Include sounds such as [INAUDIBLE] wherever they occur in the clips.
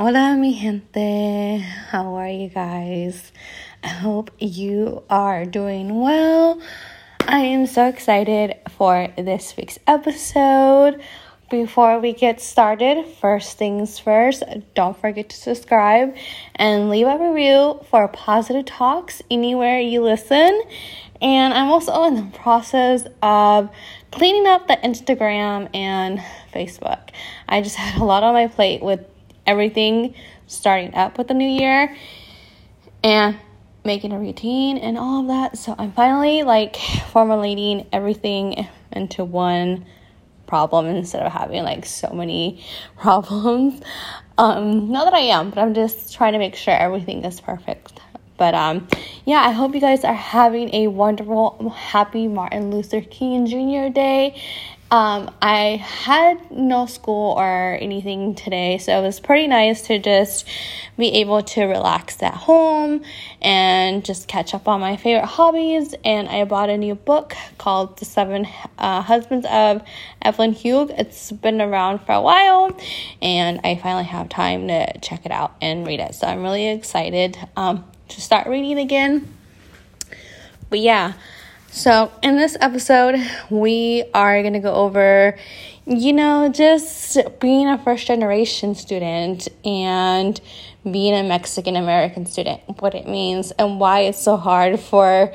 Hola, mi gente. How are you guys? I hope you are doing well. I am so excited for this week's episode. Before we get started, first things first, don't forget to subscribe and leave a review for positive talks anywhere you listen. And I'm also in the process of cleaning up the Instagram and Facebook. I just [LAUGHS] had a lot on my plate with everything starting up with the new year and making a routine and all of that. So I'm finally like formulating everything into one problem instead of having like so many [LAUGHS] problems. Um, not that I am, but I'm just trying to make sure everything is perfect. But um, yeah, I hope you guys are having a wonderful, happy Martin Luther King Jr. Day um, I had no school or anything today, so it was pretty nice to just be able to relax at home and just catch up on my favorite hobbies. And I bought a new book called The Seven uh, Husbands of Evelyn Hugo. It's been around for a while, and I finally have time to check it out and read it. So I'm really excited um, to start reading again. But yeah. So, in this episode, we are going to go over, you know, just being a first generation student and being a Mexican American student, what it means, and why it's so hard for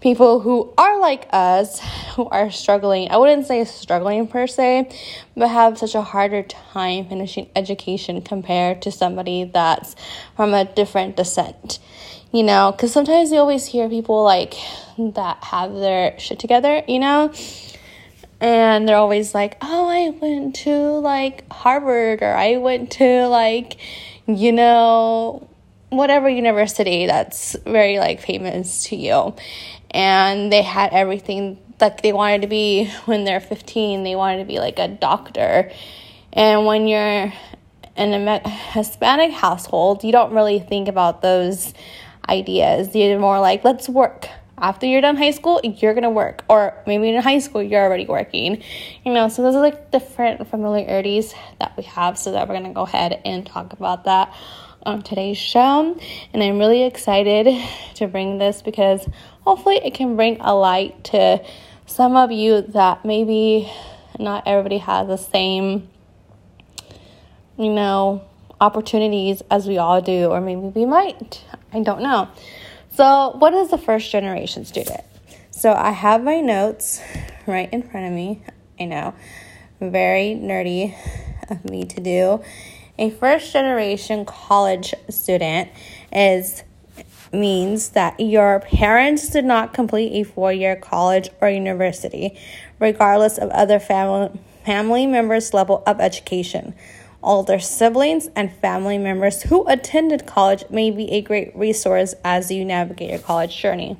people who are like us, who are struggling. I wouldn't say struggling per se, but have such a harder time finishing education compared to somebody that's from a different descent you know, because sometimes you always hear people like that have their shit together, you know, and they're always like, oh, I went to like Harvard or I went to like, you know, whatever university that's very like famous to you. And they had everything like they wanted to be [LAUGHS] when they're 15, they wanted to be like a doctor. And when you're in a Hispanic household, you don't really think about those ideas. You're more like, let's work. After you're done high school, you're gonna work. Or maybe in high school, you're already working. You know, so those are like different familiarities that we have. So that we're gonna go ahead and talk about that on today's show. And I'm really excited [LAUGHS] to bring this because hopefully it can bring a light to some of you that maybe not everybody has the same, you know, opportunities as we all do, or maybe we might. I don't know. So, what is the first generation student? So, I have my notes right in front of me. I know, very nerdy of me to do. A first generation college student is means that your parents did not complete a four-year college or university, regardless of other family family members' level of education. Older siblings and family members who attended college may be a great resource as you navigate your college journey.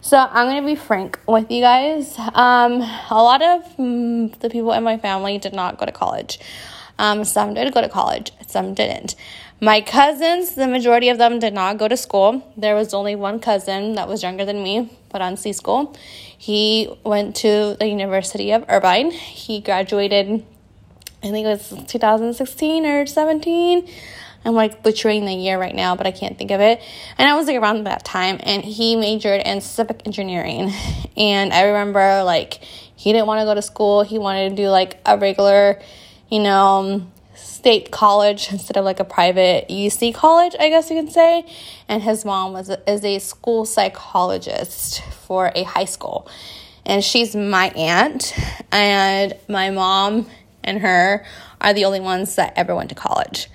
So, I'm going to be frank with you guys. Um, a lot of mm, the people in my family did not go to college. Um, some did go to college, some didn't. My cousins, the majority of them did not go to school. There was only one cousin that was younger than me, but on C school. He went to the University of Irvine. He graduated I think it was 2016 or 17. I'm like butchering the year right now, but I can't think of it. And I was like around that time, and he majored in civic engineering. And I remember like he didn't want to go to school, he wanted to do like a regular, you know, state college [LAUGHS] instead of like a private UC college, I guess you can say. And his mom was is a school psychologist for a high school. And she's my aunt, and my mom and her are the only ones that ever went to college.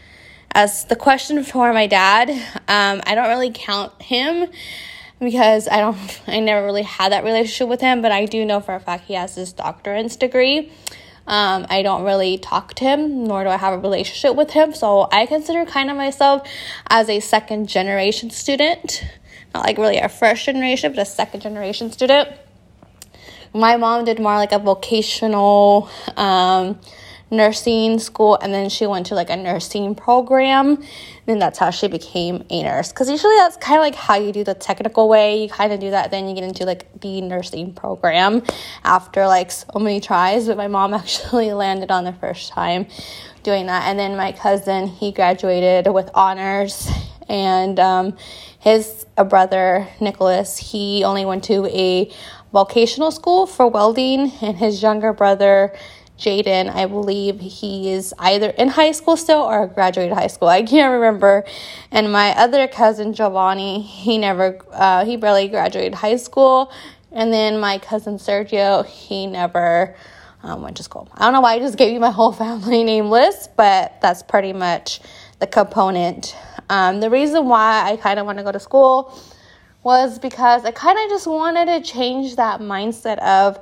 As the question for my dad, um, I don't really count him because I don't, [LAUGHS] I never really had that relationship with him, but I do know for a fact he has his doctorate's degree. Um, I don't really talk to him, nor do I have a relationship with him. So I consider kind of myself as a second generation student, not like really a first generation, but a second generation student. My mom did more like a vocational, um, nursing school and then she went to like a nursing program. And that's how she became a nurse. Because usually that's kind of like how you do the technical way. You kind of do that then you get into like the nursing program after like so many tries. But my mom [LAUGHS] actually landed on the first time doing that. And then my cousin he graduated with honors. And um, his brother nicholas he only went to a vocational school for welding. And his younger brother Jaden, I believe he is either in high school still or graduated high school. I can't remember. And my other cousin Giovanni, he never, uh, he barely graduated high school. And then my cousin Sergio, he never um, went to school. I don't know why I just gave you my whole [LAUGHS] family name list, but that's pretty much the component. Um, the reason why I kind of want to go to school was because I kind of just wanted to change that mindset of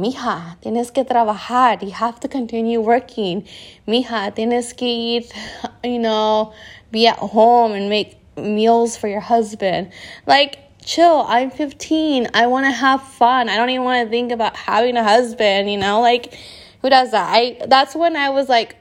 mija, tienes que trabajar. You have to continue working. Mija, tienes que you know, be at home and make meals for your husband. Like, chill. I'm 15. I want to have fun. I don't even want to think about having a husband, you know? Like, who does that? I that's when I was like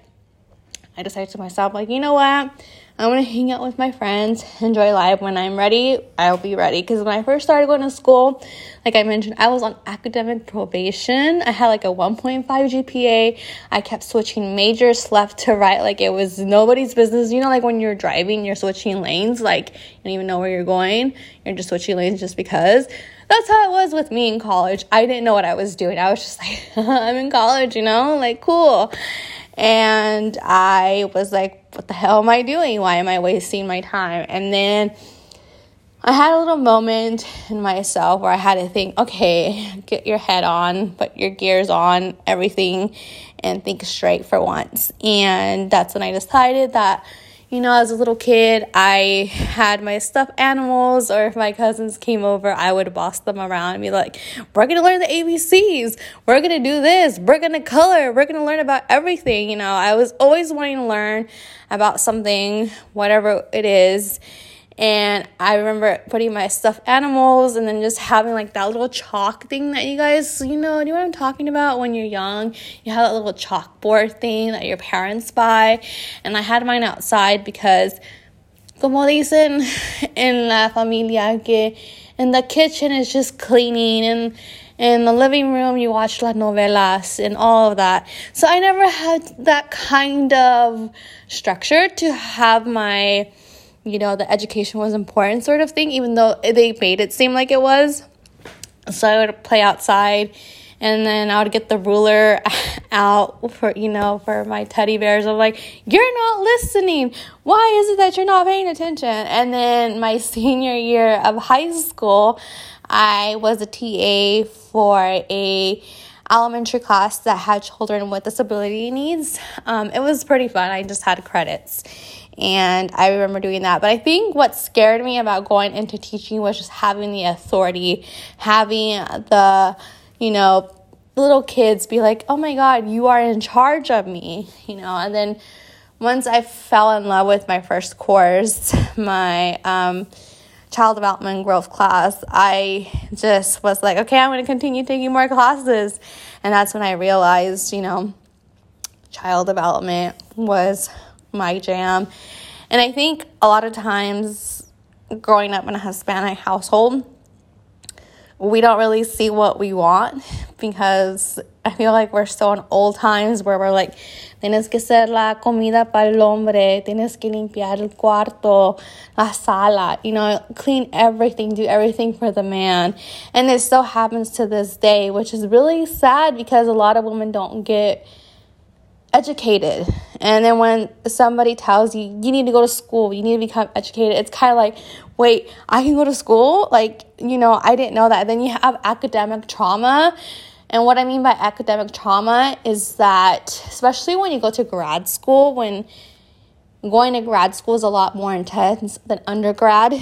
I decided to myself like, you know what? I want to hang out with my friends, enjoy life. When I'm ready, I'll be ready. Because when I first started going to school, like I mentioned, I was on academic probation. I had like a 1.5 GPA. I kept switching majors left to right, like it was nobody's business. You know, like when you're driving, you're switching lanes, like you don't even know where you're going. You're just switching lanes just because that's how it was with me in college. I didn't know what I was doing. I was just like, [LAUGHS] I'm in college, you know, like cool. And I was like, what the hell am I doing? Why am I wasting my time? And then I had a little moment in myself where I had to think, okay, [LAUGHS] get your head on, put your gears on, everything, and think straight for once. And that's when I decided that you know, as a little kid, I had my stuffed animals, or if my cousins came over, I would boss them around and be like, We're gonna learn the ABCs, we're gonna do this, we're gonna color, we're gonna learn about everything. You know, I was always wanting to learn about something, whatever it is. And I remember putting my stuffed animals and then just having like that little chalk thing that you guys, you know, do you know what I'm talking about when you're young? You have that little chalkboard thing that your parents buy. And I had mine outside because, como dicen [LAUGHS] en la familia, que in the kitchen is just cleaning and in the living room you watch las novelas and all of that. So I never had that kind of structure to have my you know, the education was important sort of thing, even though they made it seem like it was. So I would play outside and then I would get the ruler [LAUGHS] out for, you know, for my teddy bears. I'm like, you're not listening. Why is it that you're not paying attention? And then my [LAUGHS] senior year of high school, I was a TA for a elementary class that had children with disability needs. Um, it was pretty fun. I just had credits. And I remember doing that. But I think what scared me about going into teaching was just having the authority, having the, you know, little kids be like, oh my God, you are in charge of me, [LAUGHS] you know. And then once I fell in love with my first course, [LAUGHS] my um, child development growth class, I just was like, okay, I'm going to continue taking more classes. And that's when I realized, you know, child development was my jam. And I think a lot of times growing up in a Hispanic household, we don't really see what we want because I feel like we're still in old times where we're like, tienes que hacer la comida para el hombre, tienes que limpiar el cuarto, la sala, you know, clean everything, do everything for the man. And it still happens to this day, which is really sad because a lot of women don't get educated. And then when somebody tells you, you need to go to school, you need to become educated, it's kind of like, wait, I can go to school? Like, you know, I didn't know that. Then you have academic trauma. And what I mean by academic trauma is that, especially when you go to grad school, when going to grad school is a lot more intense than undergrad.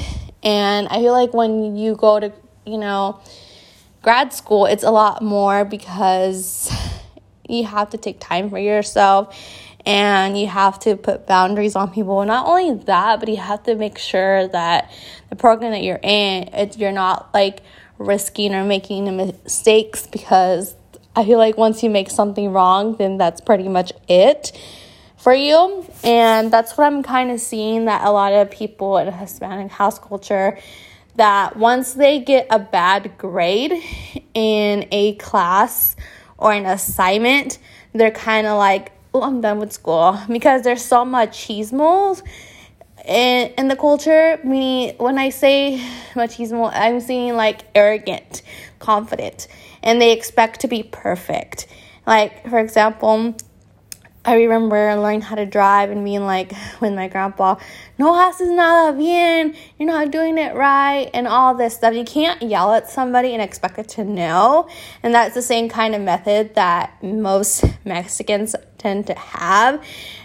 And I feel like when you go to, you know, grad school, it's a lot more because you have to take time for yourself and you have to put boundaries on people. Not only that, but you have to make sure that the program that you're in, it's, you're not like risking or making mistakes because I feel like once you make something wrong, then that's pretty much it for you. And that's what I'm kind of seeing that a lot of people in Hispanic house culture that once they get a bad grade in a class or an assignment, they're kind of like, oh, I'm done with school because there's so much machismo in, in the culture. Meaning, when I say machismo, I'm saying like arrogant, confident, and they expect to be perfect. Like, for example, I remember learning how to drive and being like [LAUGHS] with my grandpa, no haces nada bien, you're not doing it right, and all this stuff. You can't yell at somebody and expect it to know. And that's the same kind of method that most [LAUGHS] Mexicans tend to have,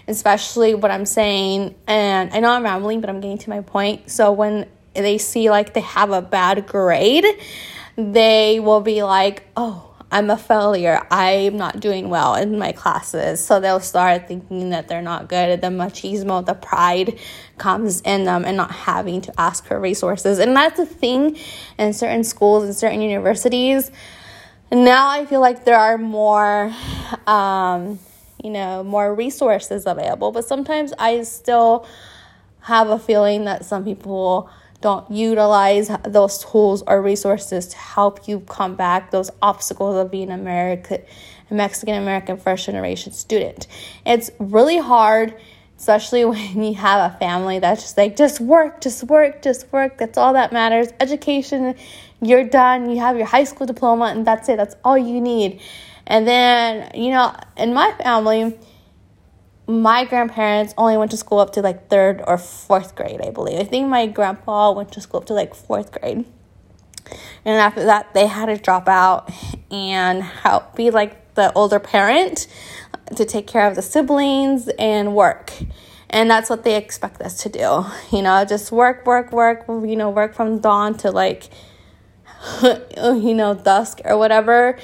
especially what I'm saying. And I know I'm rambling, but I'm getting to my point. So when they see like they have a bad grade, they will be like, oh, I'm a failure. I'm not doing well in my classes. So they'll start thinking that they're not good. The machismo, the pride comes in them and not having to ask for resources. And that's a thing in certain schools and certain universities. Now I feel like there are more, um, you know, more resources available. But sometimes I still have a feeling that some people don't utilize those tools or resources to help you combat those obstacles of being American, a Mexican American first generation student. It's really hard, especially [LAUGHS] when you have a family that's just like, just work, just work, just work. That's all that matters. Education, you're done. You have your high school diploma, and that's it. That's all you need. And then, you know, in my family, my grandparents only went to school up to like third or fourth grade, I believe. I think my grandpa went to school up to like fourth grade. And after that, they had to drop out and help be like the older parent to take care of the siblings and work. And that's what they expect us to do. You know, just work, work, work, you know, work from dawn to like, [LAUGHS] you know, dusk or whatever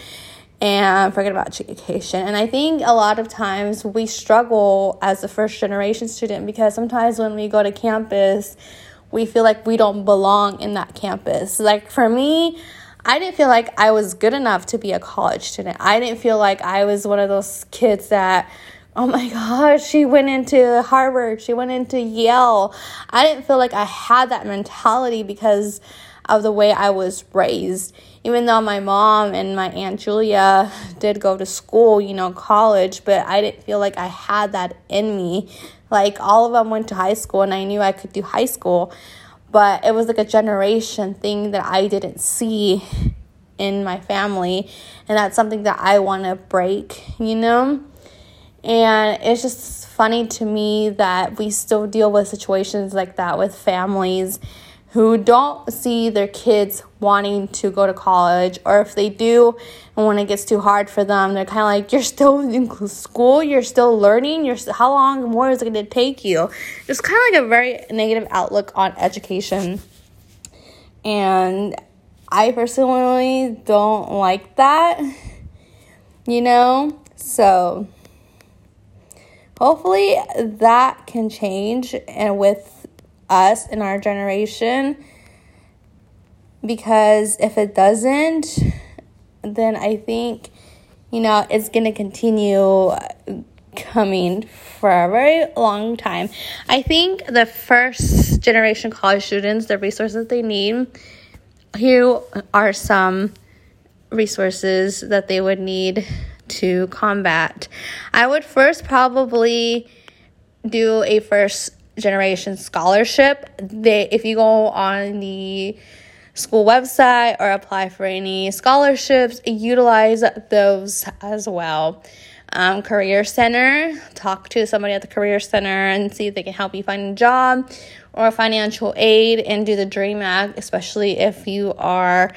and forget about education. And I think a lot of times we struggle as a first generation student because sometimes when we go to campus, we feel like we don't belong in that campus. Like for me, I didn't feel like I was good enough to be a college student. I didn't feel like I was one of those kids that oh my gosh, she went into Harvard, she went into Yale. I didn't feel like I had that mentality because of the way I was raised. Even though my mom and my Aunt Julia did go to school, you know, college, but I didn't feel like I had that in me. Like all of them went to high school and I knew I could do high school, but it was like a generation thing that I didn't see in my family. And that's something that I want to break, you know? And it's just funny to me that we still deal with situations like that with families who don't see their kids wanting to go to college, or if they do, and when it gets too hard for them, they're kind of like, "You're still in school. You're still learning. You're st- how long more is it going to take you?" Just kind of like a very negative outlook on education, and I personally don't like that. You know, so hopefully that can change, and with us in our generation because if it doesn't then i think you know it's going to continue coming for a very long time. I think the first generation college students the resources they need here are some resources that they would need to combat. I would first probably do a first generation scholarship. They if you go on the school website or apply for any scholarships, utilize those as well. Um, career center, talk to somebody at the career center and see if they can help you find a job or financial aid and do the DREAM Act, especially if you are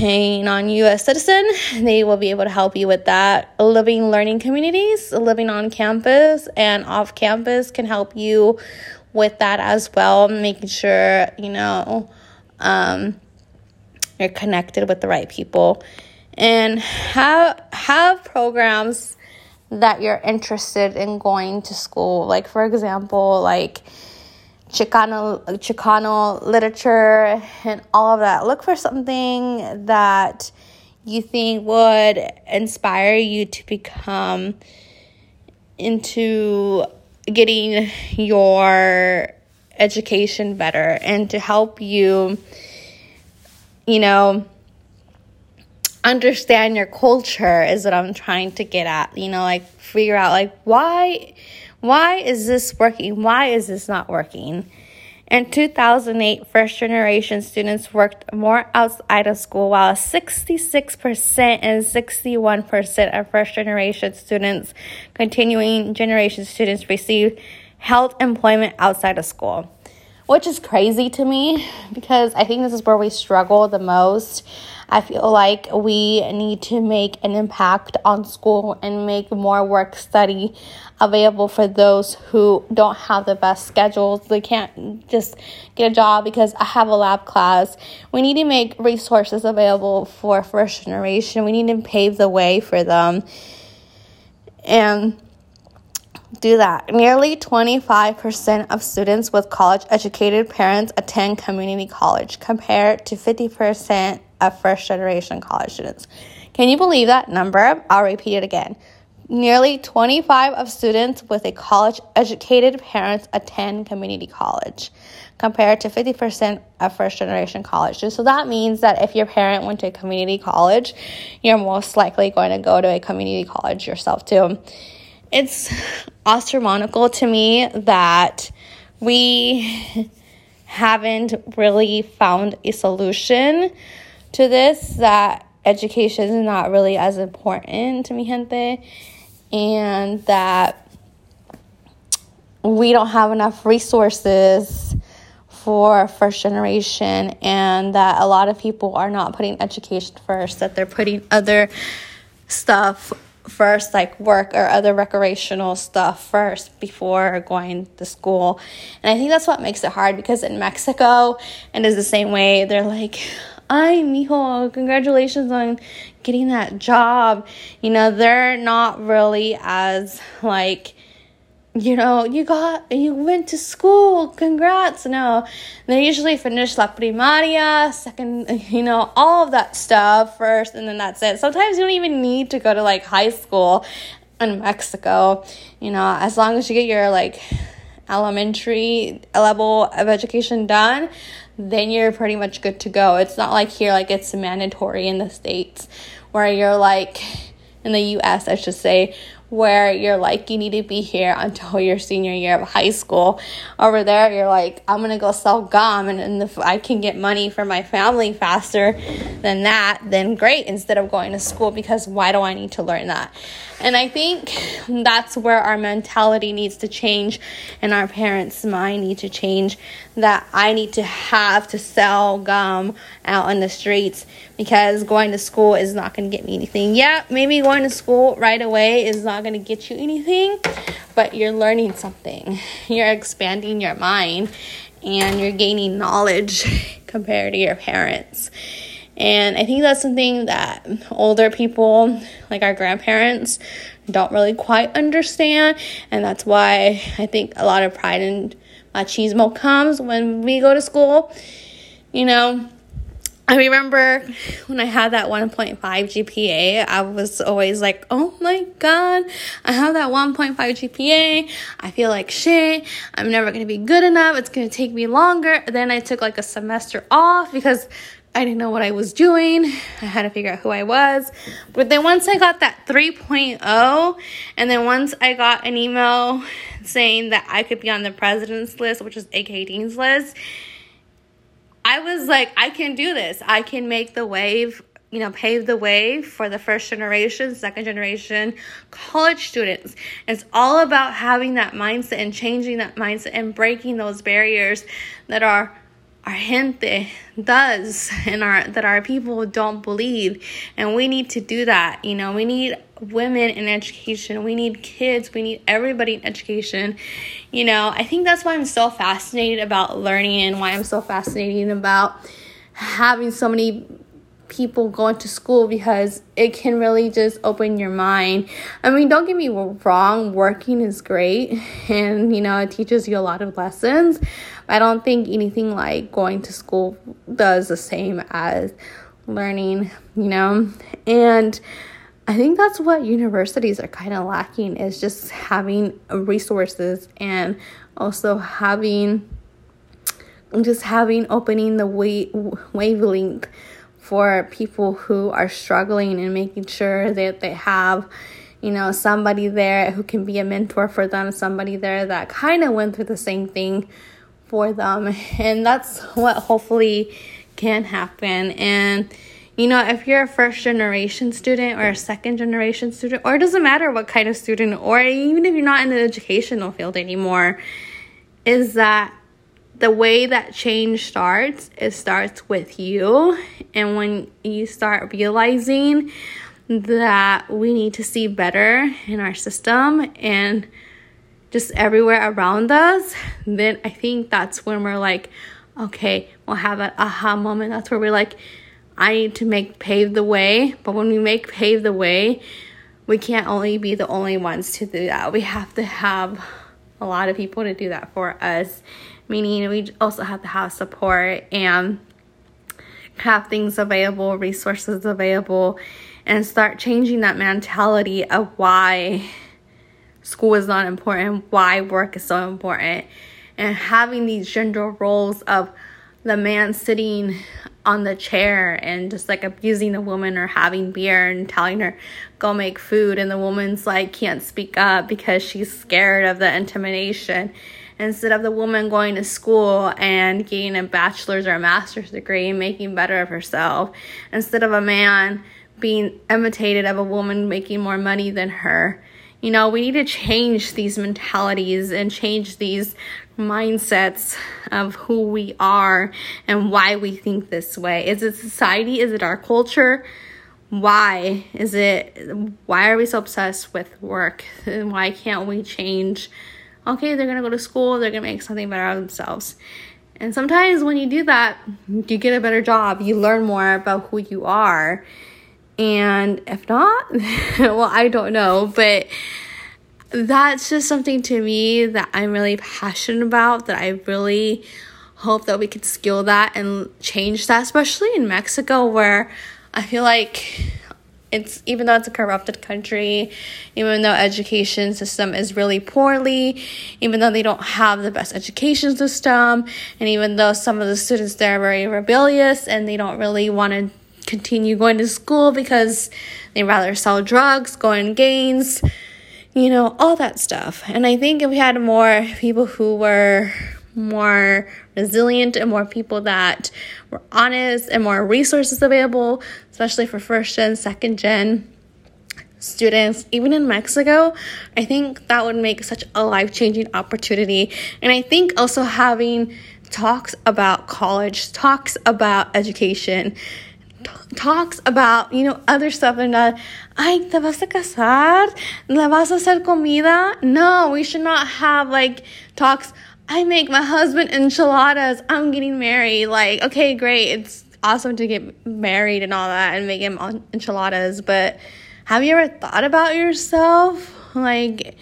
a non US citizen, they will be able to help you with that. Living learning communities, living on campus and off campus can help you with that as well, making sure, you know, um, you're connected with the right people. And have have programs that you're interested in going to school. Like for example like Chicano Chicano literature and all of that. Look for something that you think would inspire you to become into getting your education better and to help you, you know, understand your culture is what I'm trying to get at. You know, like figure out like why why is this working? Why is this not working? In 2008, first generation students worked more outside of school, while 66% and 61% of first generation students, continuing generation students, received health employment outside of school, which is crazy to me because I think this is where we struggle the most. I feel like we need to make an impact on school and make more work study available for those who don't have the best schedules. They can't just get a job because I have a lab class. We need to make resources available for first generation. We need to pave the way for them. And do that. Nearly 25% of students with college educated parents attend community college, compared to 50% of first generation college students. Can you believe that number? I'll repeat it again. Nearly 25 of students with a college educated parents attend community college compared to 50% of first generation college students. So that means that if your parent went to a community college, you're most likely going to go to a community college yourself too. It's astronomical to me that we [LAUGHS] haven't really found a solution to this that education is not really as important to mi gente and that we don't have enough resources for first generation and that a lot of people are not putting education first that they're putting other stuff first like work or other recreational stuff first before going to school. And i think that's what makes it hard because in mexico and is the same way they're like ay, mijo, congratulations on getting that job. You know, they're not really as like, you know, you got, you went to school, congrats. No, they usually finish la primaria, second, [LAUGHS] you know, all of that stuff first, and then that's it. Sometimes you don't even need to go to like high school in Mexico, you know, as long as you get your like elementary level of education done, then you're pretty much good to go. It's not like here, like it's mandatory in the States where you're like, in the US, I should say, where you're like, you need to be here until your senior year of high school. Over there, you're like, I'm gonna go sell gum, and, and if I can get money for my family faster than that, then great, instead of going to school, because why do I need to learn that? And I think that's where our mentality needs to change and our parents' mind need to change that I need to have to sell gum out in the streets because going to school is not to get me anything. Yeah, maybe going to school right away is not going to get you anything, but you're learning something. [LAUGHS] You're expanding your mind and you're gaining knowledge [LAUGHS] compared to your parents. And I think that's something that older people, like our grandparents, don't really quite understand. And that's why I think a lot of pride and machismo comes when we go to school. You know, I remember when I had that 1.5 GPA, I was always like, oh my god, I have that 1.5 GPA. I feel like shit. I'm never going to be good enough. It's going to take me longer. Then I took like a semester off because I didn't know what I was doing. I had to figure out who I was. But then once I got that 3.0, and then once I got an email saying that I could be on the president's list, which is AK Dean's list, I was like, I can do this. I can make the wave, you know, pave the way for the first generation, second generation college students. It's all about having that mindset and changing that mindset and breaking those barriers that are our gente does and our that our people don't believe. And we need to do that you know. We need women in education. We need kids. We need everybody in education. You know i think that's why i'm so fascinated about learning and why i'm so fascinated about having so many people going to school because it can really just open your mind. I mean, don't get me wrong, working is great [LAUGHS] and you know, it teaches you a lot of lessons. I don't think anything like going to school does the same as learning, you know? And I think that's what universities are kind of lacking is just having resources and also having just having opening the wavelength for people who are struggling and making sure that they have you know somebody there who can be a mentor for them somebody there that kind of went through the same thing for them. [LAUGHS] And that's what hopefully can happen. And you know, if you're a first generation student or a second generation student, or it doesn't matter what kind of student, or even if you're not in the educational field anymore, is that the way that change starts, it starts with you. And when you start realizing that we need to see better in our system and just everywhere around us, then I think that's when we're like, okay, we'll have an aha moment. That's where we're like, I need to make pave the way. But when we make pave the way, we can't only be the only ones to do that. We have to have a lot of people to do that for us. Meaning, we also have to have support and have things available, resources available, and start changing that mentality of why school is not important, why work is so important, and having these gender roles of the man sitting on the chair and just like abusing the woman or having beer and telling her go make food and the woman's like can't speak up because she's scared of the intimidation instead of the woman going to school and getting a bachelor's or a master's degree and making better of herself instead of a man being imitated of a woman making more money than her you know we need to change these mentalities and change these mindsets of who we are and why we think this way. Is it society? Is it our culture? Why is it why are we so obsessed with work? And why can't we change? Okay, they're gonna go to school, they're gonna make something better out of themselves. And sometimes when you do that, you get a better job, you learn more about who you are. And if not, [LAUGHS] well, I don't know, but that's just something to me that I'm really passionate about, that I really hope that we can skill that and change that, especially in Mexico, where I feel like it's even though it's a corrupted country, even though education system is really poorly, even though they don't have the best education system, and even though some of the students there are very rebellious and they don't really want to continue going to school because they rather sell drugs, go in gangs you know, all that stuff. And I think if we had more people who were more resilient and more people that were honest and more resources available, especially for first gen, second gen students, even in Mexico, I think that would make such a life changing opportunity. And I think also having talks about college, talks about education, talks about, you know, other stuff and not, ay, te vas a casar, le vas a hacer comida. No, we should not have like talks. I make my husband enchiladas. I'm getting married. Like, okay, great. It's awesome to get married and all that and make him enchiladas. But have you ever thought about yourself? Like,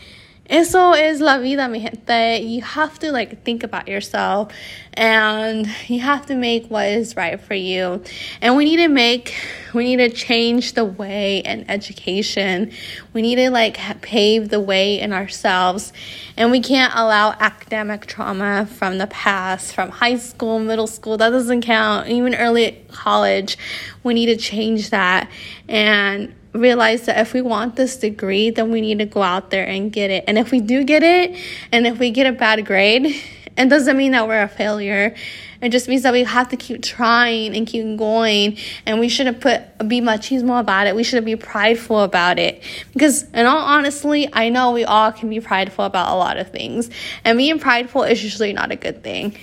Eso es la vida, mi gente. You have to like think about yourself and you have to make what is right for you. And we need to make, we need to change the way in education. We need to like pave the way in ourselves. And we can't allow academic trauma from the past, from high school, middle school, that doesn't count, even early college. We need to change that. And realize that if we want this degree, then we need to go out there and get it. And if we do get it, and if we get a bad grade, it doesn't mean that we're a failure. It just means that we have to keep trying and keep going. And we shouldn't put be machismo about it. We shouldn't be prideful about it. Because in all honestly, I know we all can be prideful about a lot of things. And being prideful is usually not a good thing,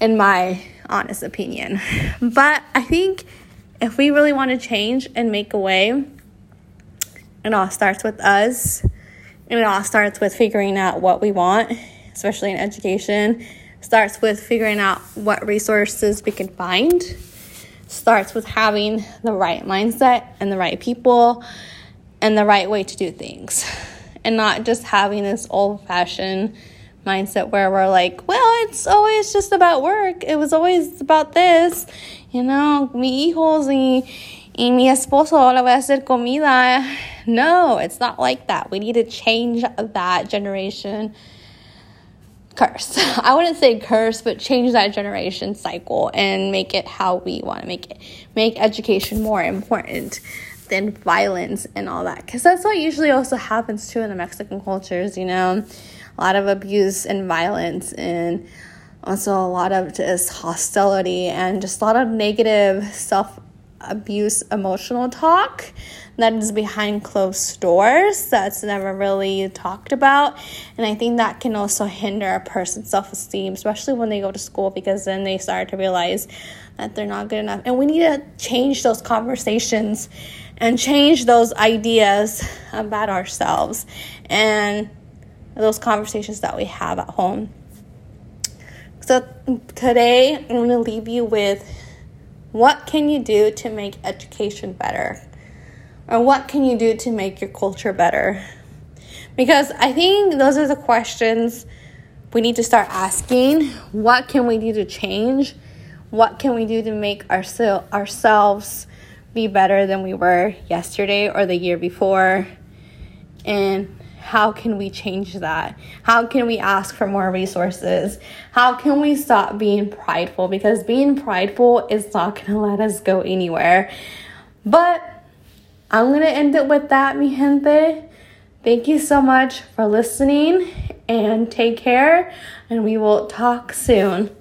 in my honest opinion. But I think if we really want to change and make a way, it all starts with us. And it all starts with figuring out what we want, especially in education. Starts with figuring out what resources we can find. Starts with having the right mindset and the right people and the right way to do things. And not just having this old fashioned mindset where we're like, well, it's always just about work. It was always about this. You know, me y, y mi esposo le voy a hacer comida. [SIGHS] No, it's not like that. We need to change that generation curse. [LAUGHS] I wouldn't say curse, but change that generation cycle and make it how we want to make it. Make education more important than violence and all that. Because that's what usually also happens too in the Mexican cultures, you know, a lot of abuse and violence and also a lot of just hostility and just a lot of negative self abuse emotional talk that is behind closed doors that's never really talked about. And i think that can also hinder a person's self-esteem especially when they go to school because then they start to realize that they're not good enough. And we need to change those conversations and change those ideas about ourselves and those conversations that we have at home. So today i'm going to leave you with what can you do to make education better? Or what can you do to make your culture better? Because I think those are the questions we need to start asking. What can we do to change? What can we do to make ourse- ourselves be better than we were yesterday or the year before? And how can we change that? How can we ask for more resources? How can we stop being prideful? Because being prideful is not going to let us go anywhere. But I'm going to end it with that, mi gente. Thank you so much for listening and take care, and we will talk soon.